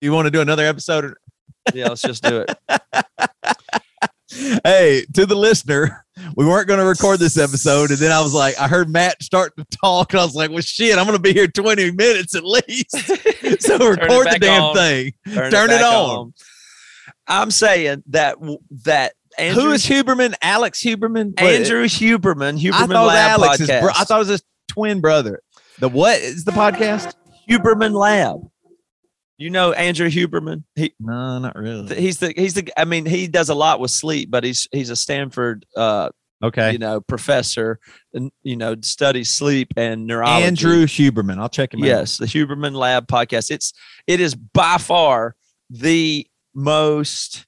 You want to do another episode? Yeah, let's just do it. hey, to the listener, we weren't going to record this episode. And then I was like, I heard Matt start to talk. And I was like, well, shit, I'm going to be here 20 minutes at least. so record the damn on. thing. Turn, Turn it back on. I'm saying that that Andrew, Who is Huberman? Alex Huberman? What- Andrew Huberman? I Huberman thought Lab Alex podcast. bro- I thought it was his twin brother. The what is the podcast? Huberman Lab. You know Andrew Huberman? He No, not really. he's the he's the I mean he does a lot with sleep, but he's he's a Stanford uh Okay. you know professor and you know studies sleep and neurology. Andrew Huberman. I'll check him out. Yes, the Huberman Lab podcast. It's it is by far the most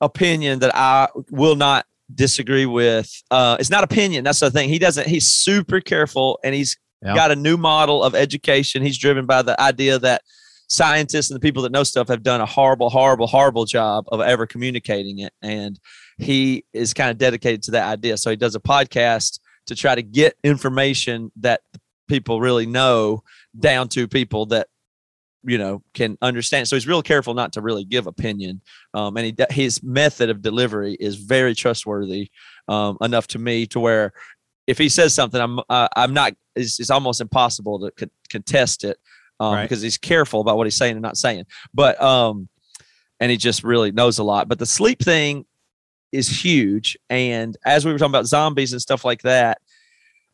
opinion that I will not disagree with. Uh, it's not opinion. That's the thing. He doesn't. He's super careful, and he's Yeah. got a new model of education. He's driven by the idea that scientists and the people that know stuff have done a horrible, horrible, horrible job of ever communicating it, and he is kind of dedicated to that idea. So he does a podcast to try to get information that people really know down to people that you know can understand. So he's real careful not to really give opinion. Um, and he, his method of delivery is very trustworthy um, enough to me to where if he says something i'm uh, i'm not it's, it's almost impossible to con- contest it um, Right. because he's careful about what he's saying and not saying. But um and he just really knows a lot. But the sleep thing is huge. And as we were talking about zombies and stuff like that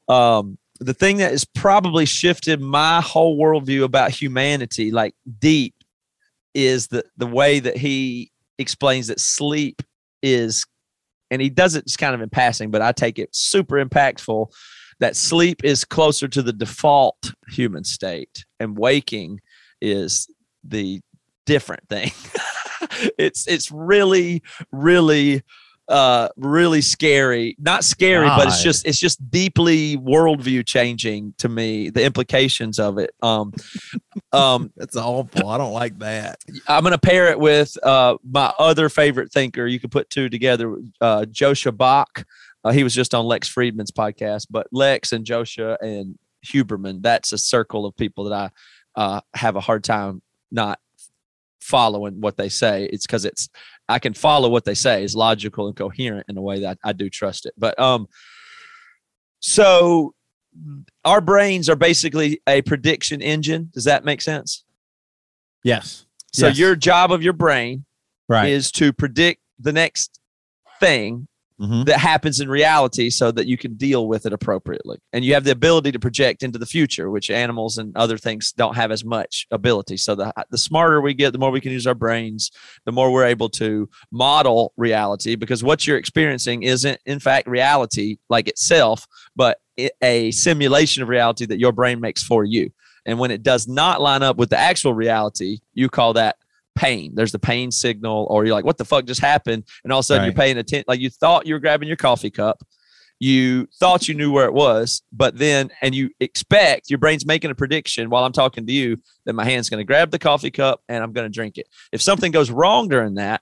um the thing that has probably shifted my whole worldview about humanity like deep is the the way that he explains that sleep is and he does it just kind of in passing but i take it super impactful that sleep is closer to the default human state and waking is the different thing. It's it's really really uh really scary. Not scary but it's just it's just deeply worldview changing to me the implications of it. Um um That's awful. I don't like that. i'm gonna pair it with uh my other favorite thinker. You could put two together uh joshua bach uh, he was just on lex fridman's podcast but lex and joshua and huberman that's a circle of people that i uh have a hard time not following what they say it's because it's i can follow what they say is logical and coherent in a way that i do trust it but um so our brains are basically a prediction engine does that make sense Yes. so Yes. your job of your brain Right. is to predict the next thing Mhm. that happens in reality so that you can deal with it appropriately. And you have the ability to project into the future, which animals and other things don't have as much ability. So the the smarter we get, the more we can use our brains, the more we're able to model reality because what you're experiencing isn't in fact reality like itself, but a simulation of reality that your brain makes for you. And when it does not line up with the actual reality, you call that pain. There's the pain signal, or you're like, what the fuck just happened? And all of a sudden Right. you're paying attention. Like you thought you were grabbing your coffee cup. You thought you knew where it was, but then, and you expect your brain's making a prediction while I'm talking to you that my hand's going to grab the coffee cup and I'm going to drink it. If something goes wrong during that,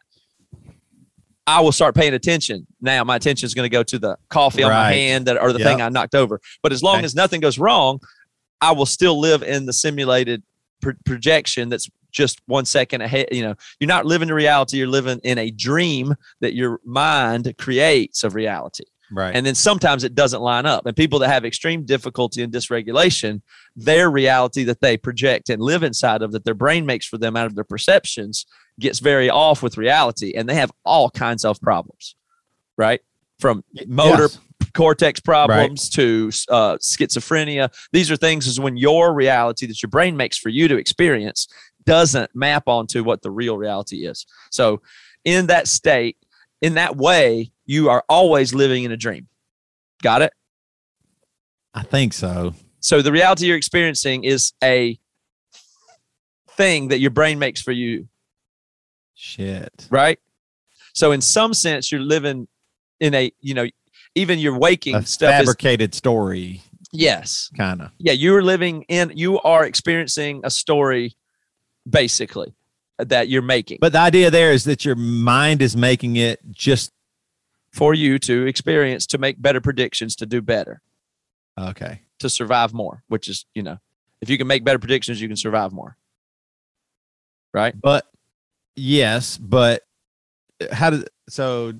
I will start paying attention. Now my attention is going to go to the coffee on my hand that, or the Yep. thing I knocked over. But as long Okay. as nothing goes wrong, I will still live in the simulated pro- projection that's just one second ahead. You know, you're not living in reality, you're living in a dream that your mind creates of reality. Right. And then sometimes it doesn't line up. And people that have extreme difficulty and dysregulation, their reality that they project and live inside of that their brain makes for them out of their perceptions gets very off with reality. And they have all kinds of problems, right? From motor Yes. cortex problems to uh, schizophrenia. These are things is when your reality that your brain makes for you to experience doesn't map onto what the real reality is. So, in that state, in that way, you are always living in a dream. Got it? I think so. So, the reality you're experiencing is a thing that your brain makes for you, Shit. right? So, in some sense, you're living in a, you know, even your waking A stuff is fabricated story, yes, kind of. yeah, you're living in, you are experiencing a story basically that you're making But the idea there is that your mind is making it just for you to experience, to make better predictions, to do better, okay. to survive more, which is, you know, if you can make better predictions, you can survive more. right? But yes, but uh, how did so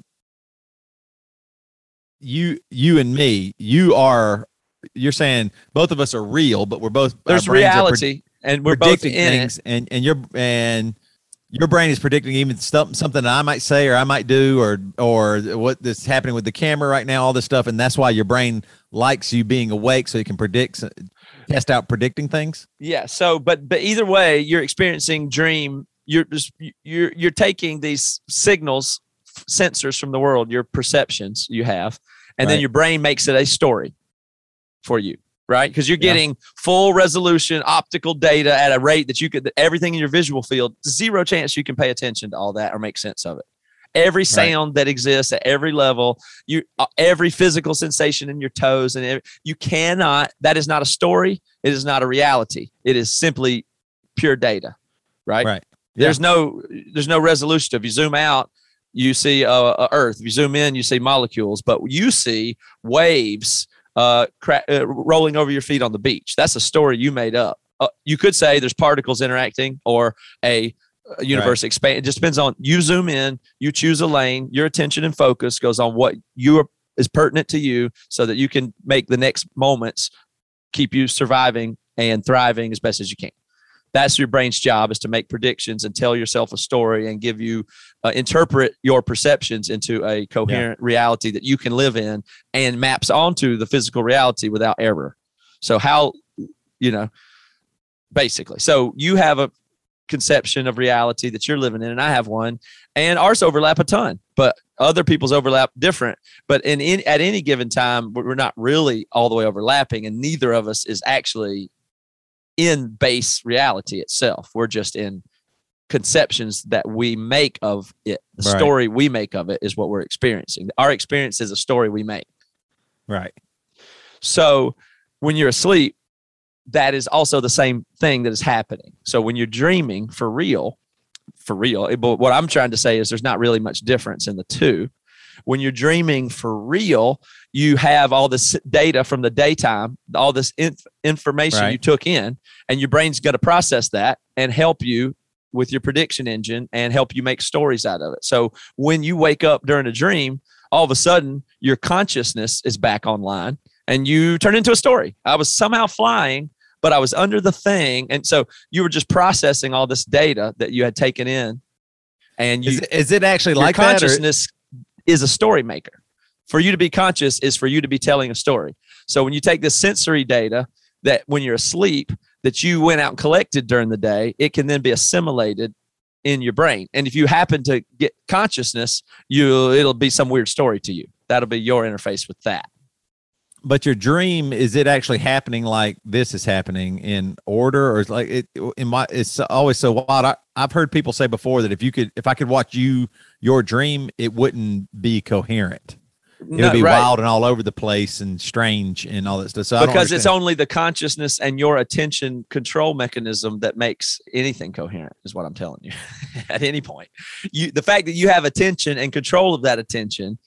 you you and me, you are you're saying both of us are real, but we're both There's are pre- reality, and we're both predicting in it. things, and and your and your brain is predicting even stuff, something that I might say or I might do or or what that's happening with the camera right now, all this stuff, and that's why your brain likes you being awake so you can predict, uh, test out predicting things. Yeah. So, but but either way, you're experiencing dream. You're just you're you're taking these signals, sensors from the world, your perceptions you have, and then your brain makes it a story for you, right? Because you're Yeah. getting full resolution optical data at a rate that you could everything in your visual field. Zero chance you can pay attention to all that or make sense of it. Every sound that exists at every level, you uh, every physical sensation in your toes, and every, you cannot. That is not a story. It is not a reality. It is simply pure data, right? Right. There's no there's no resolution. If you zoom out, you see uh, uh, Earth. If you zoom in, you see molecules, but you see waves uh, cra- uh, rolling over your feet on the beach. That's a story you made up. Uh, you could say there's particles interacting or a, a universe expand. It just depends on you zoom in, you choose a lane, your attention and focus goes on what you are, is pertinent to you, so that you can make the next moments keep you surviving and thriving as best as you can that's your brain's job is to make predictions and tell yourself a story and give you uh, interpret your perceptions into a coherent reality that you can live in and maps onto the physical reality without error. So how you know basically. So you have a conception of reality that you're living in and i have one and ours overlap a ton but other people's overlap different. But in, in at any given time we're not really all the way overlapping and neither of us is actually in base reality itself. We're just in conceptions that we make of it. The Right. story we make of it is what we're experiencing. Our experience is a story we make. Right. So when you're asleep, that is also the same thing that is happening. So when you're dreaming for real, for real, but what I'm trying to say is there's not really much difference in the two. When you're dreaming for real, you have all this data from the daytime, all this inf- information you took in, and your brain's going to process that and help you with your prediction engine and help you make stories out of it. So when you wake up during a dream, all of a sudden your consciousness is back online and you turn into a story. I was somehow flying, but I was under the thing. And so you were just processing all this data that you had taken in. And you Is, it- is it actually like that? consciousness is a story maker. For you to be conscious is for you to be telling a story. So when you take this sensory data that when you're asleep that you went out and collected during the day, it can then be assimilated in your brain. And if you happen to get consciousness, you it'll be some weird story to you. That'll be your interface with that. but your dream is it actually happening like this is happening in order or is like it in my it's always so wild I, i've heard people say before that if you could if i could watch you your dream it wouldn't be coherent it No, would be right. wild and all over the place and strange and all that stuff. So because it's only the consciousness and your attention control mechanism that makes anything coherent is what i'm telling you at any point. You the fact that you have attention and control of that attention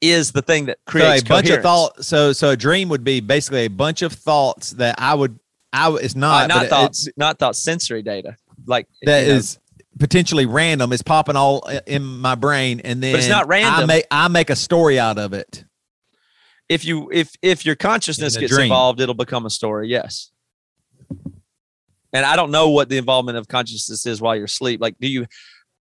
is the thing that so creates a bunch of thoughts so so a dream would be basically a bunch of thoughts that i would i would- it's Uh, not not it- thoughts not thoughts sensory data like that is potentially random is popping all uh, in my brain and then it's not i random. make i make a story out of it if you if if your consciousness In gets dream. involved it'll become a story yes and i don't know what the involvement of consciousness is while you're asleep like do you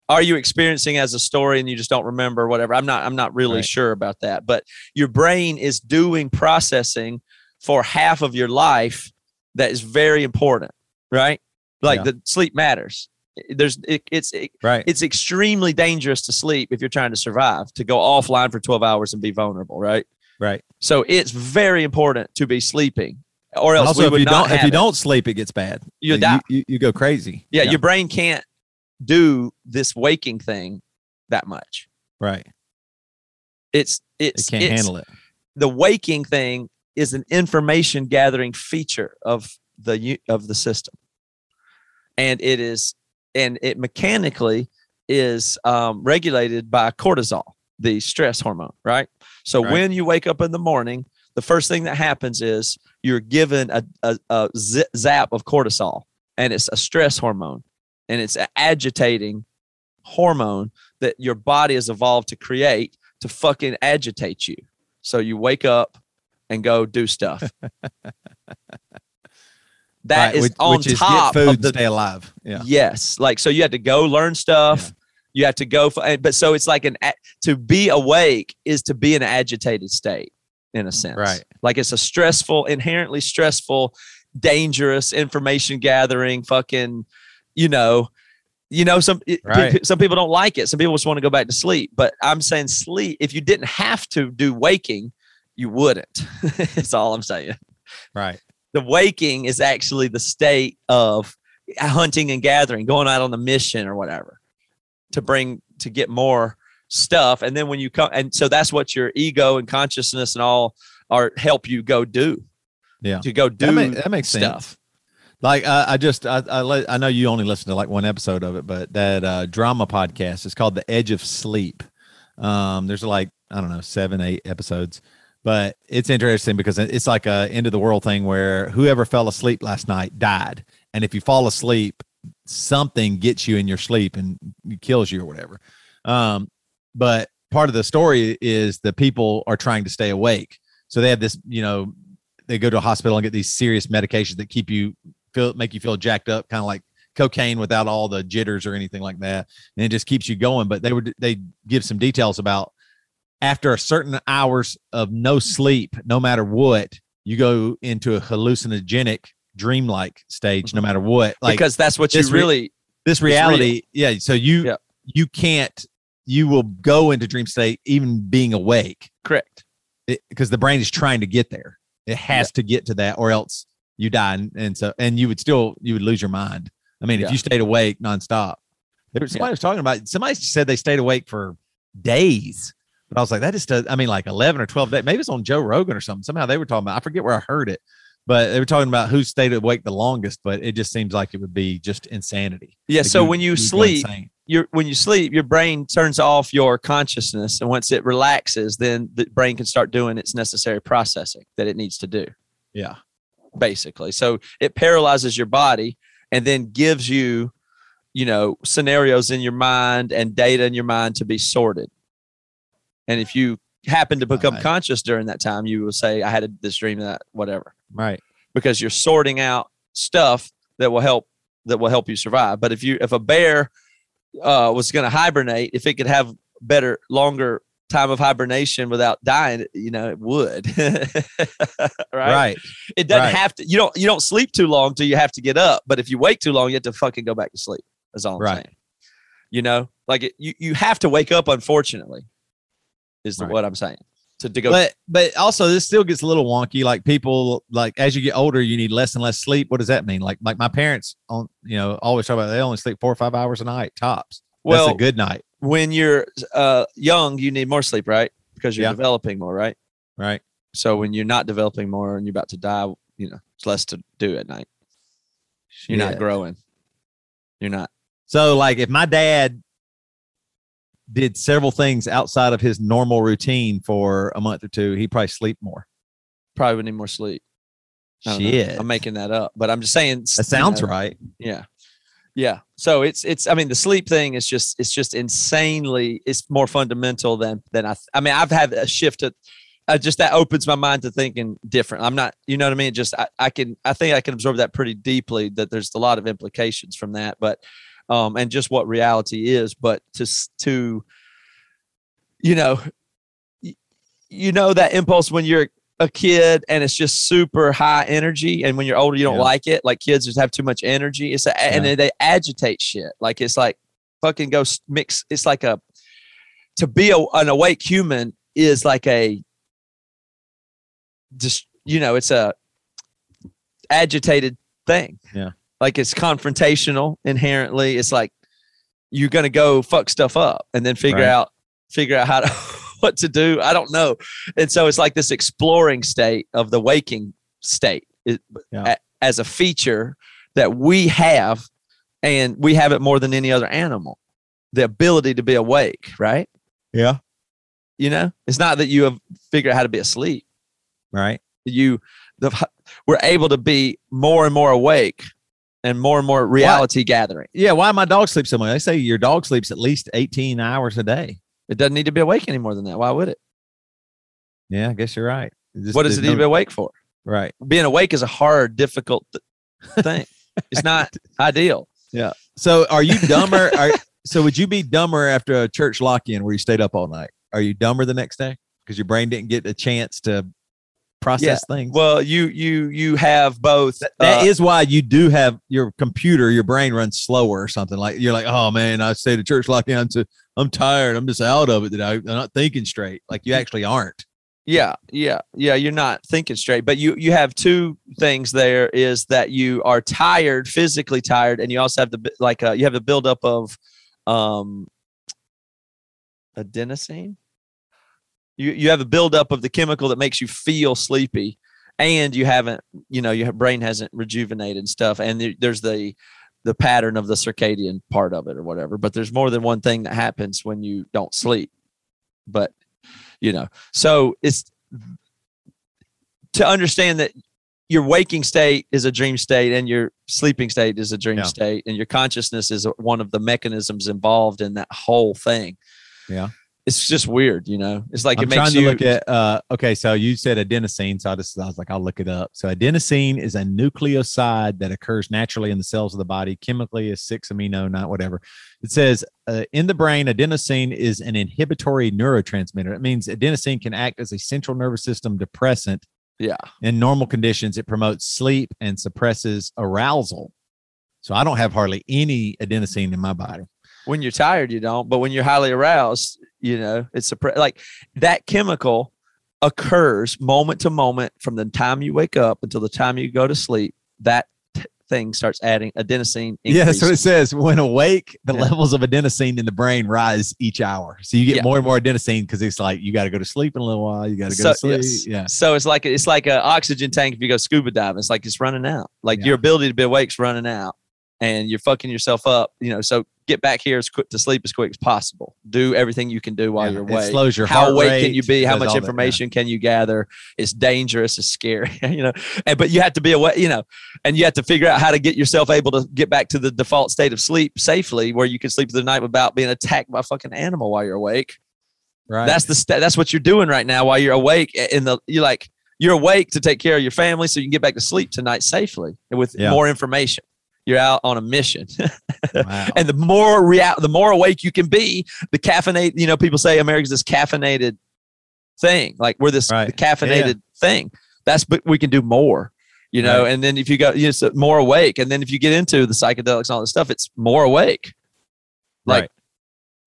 are you experiencing as a story and you just don't remember whatever i'm not i'm not really Right. sure about that but your brain is doing processing for half of your life that is very important right like Yeah. the sleep matters there's it, it's it, right. it's extremely dangerous to sleep if you're trying to survive to go offline for 12 hours and be vulnerable right? Right. So it's very important to be sleeping, or else also we if you not don't if you it. don't sleep it gets bad. You die. you, you go crazy. Yeah, your brain can't do this waking thing that much. right. It's it it's can't it's- handle it. The waking thing is an information gathering feature of the of the system, and it is and it mechanically is um, regulated by cortisol, the stress hormone, right? So Right. when you wake up in the morning, the first thing that happens is you're given a, a, a zap of cortisol, and it's a stress hormone. and it's an agitating hormone that your body has evolved to create to fucking agitate you. So you wake up and go do stuff. That Right, is which, on which is top food of the stay alive. Yeah. Yes, like so you had to go learn stuff. You have to go for, but so it's like an to be awake is to be in an agitated state in a sense, Right. Like it's a stressful, inherently stressful, dangerous information gathering. Fucking, you know, you know some Right. some people don't like it. Some people just want to go back to sleep. But I'm saying sleep. If you didn't have to do waking, you wouldn't. That's all I'm saying Right. The waking is actually the state of hunting and gathering, going out on the mission or whatever to bring to get more stuff. And then when you come, and so that's what your ego and consciousness and all are help you go do. Yeah. To go do That, ma- that makes sense. stuff. Like uh, I just I I, let, I know you only listened to like one episode of it, but that uh, drama podcast is called The Edge of Sleep. Um, there's like I don't know seven eight episodes, but it's interesting because it's like a end of the world thing where whoever fell asleep last night died, and if you fall asleep, something gets you in your sleep and kills you or whatever. Um, but part of the story is the people are trying to stay awake, so they have this you know they go to a hospital and get these serious medications that keep you feel make you feel jacked up, kind of like cocaine without all the jitters or anything like that, and it just keeps you going. But they would they give some details about after a certain hours of no sleep, no matter what, you go into a hallucinogenic dreamlike stage, no mm-hmm. matter what. Like because that's what you really this real. reality, yeah. So you Yeah. you can't you will go into dream state even being awake correct. because the brain is trying to get there. It has to get to that, or else you die, and, and so and you would still you would lose your mind. I mean, Yeah. if you stayed awake nonstop, there was somebody was talking about. Somebody said they stayed awake for days, but I was like, that just does. I mean, like eleven or twelve days. Maybe it's on Joe Rogan or something. Somehow they were talking about. I forget where I heard it, but they were talking about who stayed awake the longest. But it just seems like it would be just insanity. Yeah. Like, so would- when you go sleep, your when you sleep, your brain turns off your consciousness, and once it relaxes, then the brain can start doing its necessary processing that it needs to do. yeah, basically. So it paralyzes your body and then gives you, you know, scenarios in your mind and data in your mind to be sorted. And if you happen to become Right. conscious during that time, you will say, I had a, this dream that whatever, right, because you're sorting out stuff that will help that will help you survive. But if you if a bear uh, was going to hibernate, if it could have better longer time of hibernation without dying, you know, it would. right? right, It doesn't Right. have to. You don't. You don't sleep too long till you have to get up. But if you wake too long, you have to fucking go back to sleep. That's all I'm Right. saying. You know, like it, you you have to wake up. Unfortunately, is Right. what I'm saying. To, to go. but but also this still gets a little wonky. Like people like as you get older, you need less and less sleep. What does that mean? Like like my parents on you know always talk about they only sleep four or five hours a night tops. well, That's a good night, when you're uh, young, you need more sleep, right? Because you're Yeah. developing more, right? right? So when you're not developing more and you're about to die, you know, it's less to do at night. You're not growing. You're not. So like if my dad did several things outside of his normal routine for a month or two, he'd probably sleep more. Probably would need more sleep. Know. Shit, I'm making that up, but I'm just saying. that sounds right. Yeah. Yeah. So it's it's I mean the sleep thing is just it's just insanely it's more fundamental than than I I mean I've had a shift to uh, just that opens my mind to thinking different. I'm not you know what I mean just I, I can I think I can absorb that pretty deeply that there's a lot of implications from that but um and just what reality is but to to you know you know that impulse when you're a kid and it's just super high energy and when you're older you don't Yeah. like it like kids just have too much energy it's a, and Yeah. then they agitate shit like it's like fucking go mix it's like a to be a, an awake human is like a just you know it's a agitated thing Yeah. Like it's confrontational inherently it's like you're gonna go fuck stuff up and then figure Right. out figure out how to what to do i don't know and so it's like this exploring state of the waking state it- Yeah. a- as a feature that we have and we have it more than any other animal the ability to be awake right Yeah. you know it's not that you have figured out how to be asleep Right. you the we're able to be more and more awake and more and more reality gathering. Yeah, why my dog sleeps so much? They say your dog sleeps at least 18 hours a day. It doesn't need to be awake any more than that. Why would it? Yeah, I guess you're right. Just- what does it need to be awake for? Right. Being awake is a hard, difficult th- thing. it's not ideal. Yeah. So are you dumber? are, so would you be dumber after a church lock-in where you stayed up all night? Are you dumber the next day because your brain didn't get a chance to process things? Well, you you you have both. That uh, is why you do have your computer, your brain runs slower or something. Like you're like, oh man, I stayed at church lock-in. I'm, so, I'm tired. I'm just out of it today. I'm not thinking straight. Like you actually aren't. Yeah, yeah, yeah. You're not thinking straight, but you you have two things. There is that you are tired, physically tired, and you also have the like uh, you have the buildup of um adenosine. You you have a buildup of the chemical that makes you feel sleepy, and you haven't you know your brain hasn't rejuvenated and stuff, and there's the the pattern of the circadian part of it or whatever. But there's more than one thing that happens when you don't sleep. But you know so it's to understand that your waking state is a dream state and your sleeping state is a dream Yeah. state and your consciousness is one of the mechanisms involved in that whole thing Yeah. It's just weird you know it's like I'm it trying makes to you look at. Uh, okay, so you said adenosine, so I just I was like, I'll look it up. So adenosine is a nucleoside that occurs naturally in the cells of the body. Chemically, is six amino, not whatever. It says uh, in the brain, adenosine is an inhibitory neurotransmitter. It means adenosine can act as a central nervous system depressant. yeah In normal conditions, it promotes sleep and suppresses arousal. So I don't have hardly any adenosine in my body. when you're tired you don't but when you're highly aroused you know it's a like that chemical occurs moment to moment from the time you wake up until the time you go to sleep that t- thing starts adding adenosine Yeah, that's what it says. When awake, the Yeah. levels of adenosine in the brain rise each hour. So you get Yeah. more and more adenosine because it's like you got to go to sleep in a little while. You got to go So- to sleep. yes. Yeah. So it's like it's like an oxygen tank if you go scuba diving. It's like it's running out. Like Yeah. your ability to be awake's running out, and you're fucking yourself up. You know, so get back here as quick to sleep as quick as possible. Do everything you can do while Yeah. you're awake. slows your How awake can you be? How much all that, yeah. information can you gather? It's dangerous. It's scary. you know, and but you have to be awake. You know, and you have to figure out how to get yourself able to get back to the default state of sleep safely, where you can sleep the night without being attacked by a fucking animal while you're awake. Right. That's the sta- that's what you're doing right now while you're awake. In the you're like you're awake to take care of your family so you can get back to sleep tonight safely and with Yeah. more information. You're out on a mission, wow. and the more real, the more awake you can be. The caffeinate, you know, people say America's this caffeinated thing, like we're this Right. caffeinated thing. That's but we can do more, you know. Right. And then if you go, you know, so more awake, and then if you get into the psychedelics and all this stuff, it's more awake. Like Right.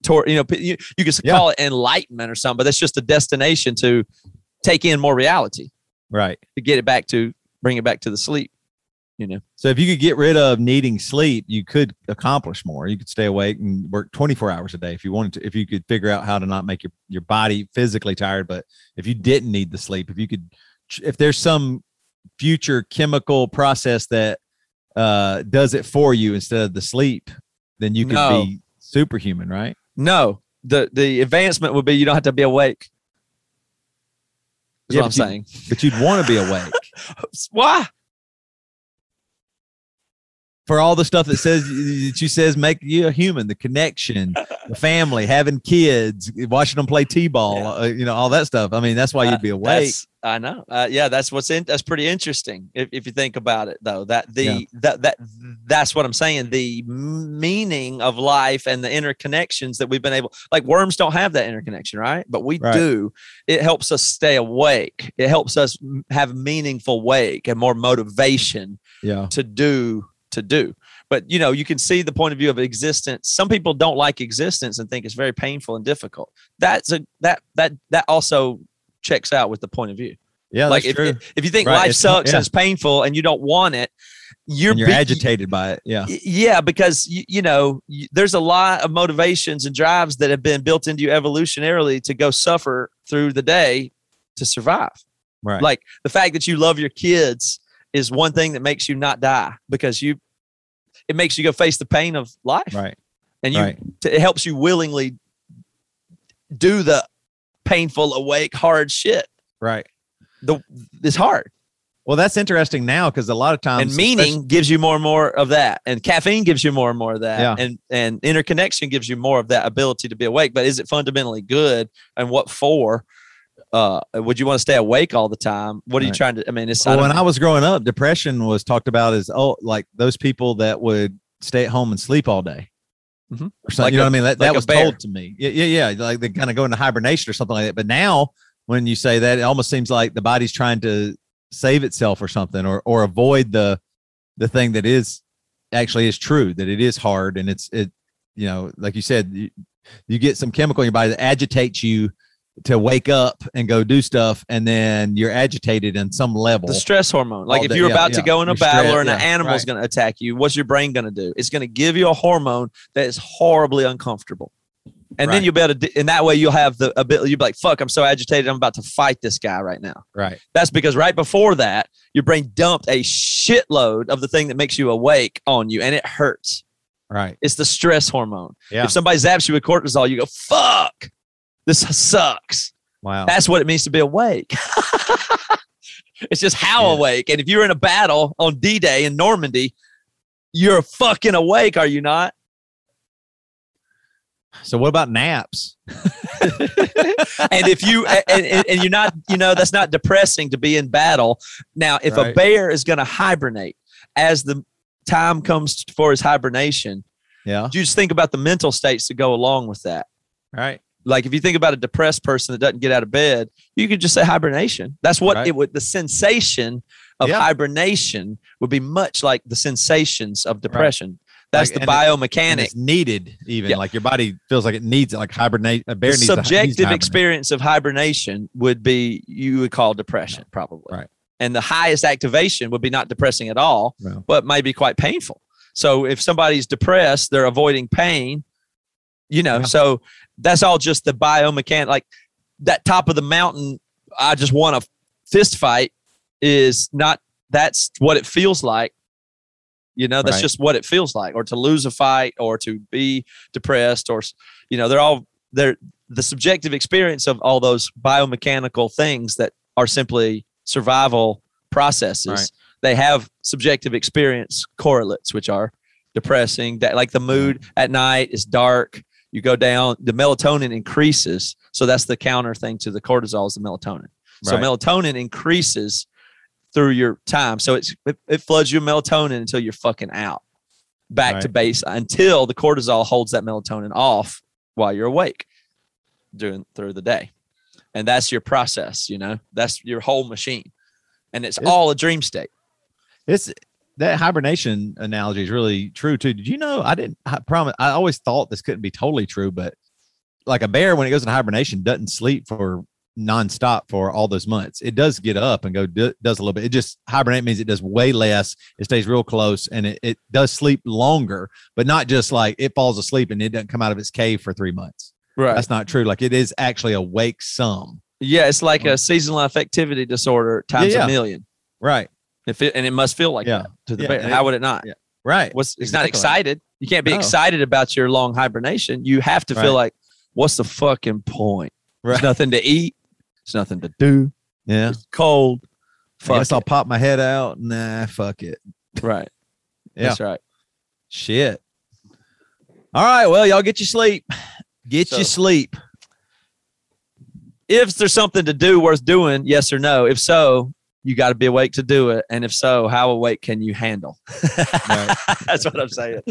tor- you know, you, you could Yeah. call it enlightenment or something, but that's just a destination to take in more reality right. to get it back to bring it back to the sleep. You know, So if you could get rid of needing sleep, you could accomplish more. You could stay awake and work 24 hours a day if you wanted to. If you could figure out how to not make your, your body physically tired, but if you didn't need the sleep, if you could, if there's some future chemical process that uh, does it for you instead of the sleep, then you could No. be superhuman, right? no, the the advancement would be you don't have to be awake. That's Yeah, what I'm saying. But you'd want to be awake Why? For all the stuff that says that you says make you a human, the connection, the family, having kids, watching them play t-ball, Yeah. uh, you know, all that stuff. I mean, that's why Uh, you'd be awake. That's- I know. Uh, yeah, that's what's in. That's pretty interesting if, if you think about it, though. That the Yeah. that that that's what I'm saying. The meaning of life and the interconnections that we've been able, like worms, don't have that interconnection, right? But we Right. do. It helps us stay awake. It helps us have meaningful wake and more motivation Yeah. to do to do. But you know, you can see the point of view of existence. Some people don't like existence and think it's very painful and difficult. That's a that that that also checks out with the point of view. Yeah. like that's if, true. if you think Right, life it's- sucks yeah. and it's painful and you don't want it, you're, and you're be- agitated by it. Yeah. Yeah, because you, you know y- there's a lot of motivations and drives that have been built into you evolutionarily to go suffer through the day to survive. Right. Like the fact that you love your kids is one thing that makes you not die because you it makes you go face the pain of life right. and you right. it helps you willingly do the painful awake hard shit Right. the it's hard Well, that's interesting now because a lot of times, and meaning gives you more and more of that and caffeine gives you more and more of that Yeah. and and interconnection gives you more of that ability to be awake but is it fundamentally good and what for uh would you want to stay awake all the time what are you trying to i mean it's Well, when. I was growing up, depression was talked about as oh, like those people that would stay at home and sleep all day. Mhm. Or something. Like you know a- what I mean? That, like that was told to me. Yeah, yeah, yeah. Like they kind of go into hibernation or something like that. But now, when you say that, it almost seems like the body's trying to save itself or something, or or avoid the the thing that is actually is true. That it is hard and it's it. You know, like you said, you, you get some chemical in your body that agitates you to wake up and go do stuff, and then you're agitated in some level. the stress hormone like if you're yeah, about to go in a battle or an yeah, animal's right. going to attack you what's your brain going to do it's going to give you a hormone that is horribly uncomfortable and then you'll be able to in that way you'll have the ability you'll be like fuck i'm so agitated i'm about to fight this guy right now right. That's because right before that, your brain dumped a shitload of the thing that makes you awake on you, and it hurts. Right. It's the stress hormone. Yeah. If somebody zaps you with cortisol, you go, fuck, this sucks. Wow. That's what it means to be awake. it's just how Yeah. awake. And if you're in a battle on D Day in Normandy, you're fucking awake, are you not? So what about naps? and if you and, and, and you're not you know that's not depressing to be in battle now if a bear is going to hibernate as the time comes for his hibernation Yeah. you just think about the mental states that go along with that Right. Like if you think about a depressed person that doesn't get out of bed you could just say hibernation that's what Right. it would the sensation of Yeah. hibernation would be much like the sensations of depression that's Like, the biomechanics it- And biomechanic it's needed even Yeah. like your body feels like it needs it like hibernate a bear the needs to- needs to subjective experience of hibernation would be you would call depression probably Right. and the highest activation would be not depressing at all No. but may be quite painful so if somebody's depressed they're avoiding pain you know Yeah. so that's all just the biomechanic like that top of the mountain i just want a fist fight is not that's what it feels like you know that's Right. just what it feels like or to lose a fight or to be depressed or you know they're all they're the subjective experience of all those biomechanical things that are simply survival processes Right. they have subjective experience correlates which are depressing that like the mood at night is dark you go down the melatonin increases. So that's the counter thing to the cortisol is the melatonin. So melatonin increases through your time. So it's it, it floods your melatonin until you're fucking out. Back to base until the cortisol holds that melatonin off while you're awake during through the day. And that's your process you know? That's your whole machine. And it's It's- all a dream state. It's that hibernation analogy is really true too. Did you know? I didn't I promise. I always thought this couldn't be totally true, but like a bear when it goes into hibernation doesn't sleep for nonstop for all those months. It does get up and go do, does a little bit. It just hibernate means it does way less. It stays real close and it, it does sleep longer, but not just like it falls asleep and it doesn't come out of its cave for three months. right That's not true. Like it is actually awake some. yeah it's like a seasonal affectivity disorder times yeah. a million Right. If it, and it must feel like Yeah. that to the Yeah, bear and how would it not yeah. Right. what's it's not excited you can't be No. excited about your long hibernation you have to Right. feel like what's the fucking point Right. there's nothing to eat there's nothing to do Yeah. it's cold I fuck guess I'll pop my head out. Nah, fuck it. it. right Yeah. that's right Shit. All right. Well, y'all get your sleep. Get So- your sleep. if there's something to do worth doing yes or no if so you got to be awake to do it. And if so how awake can you handle? Right. that's what i'm saying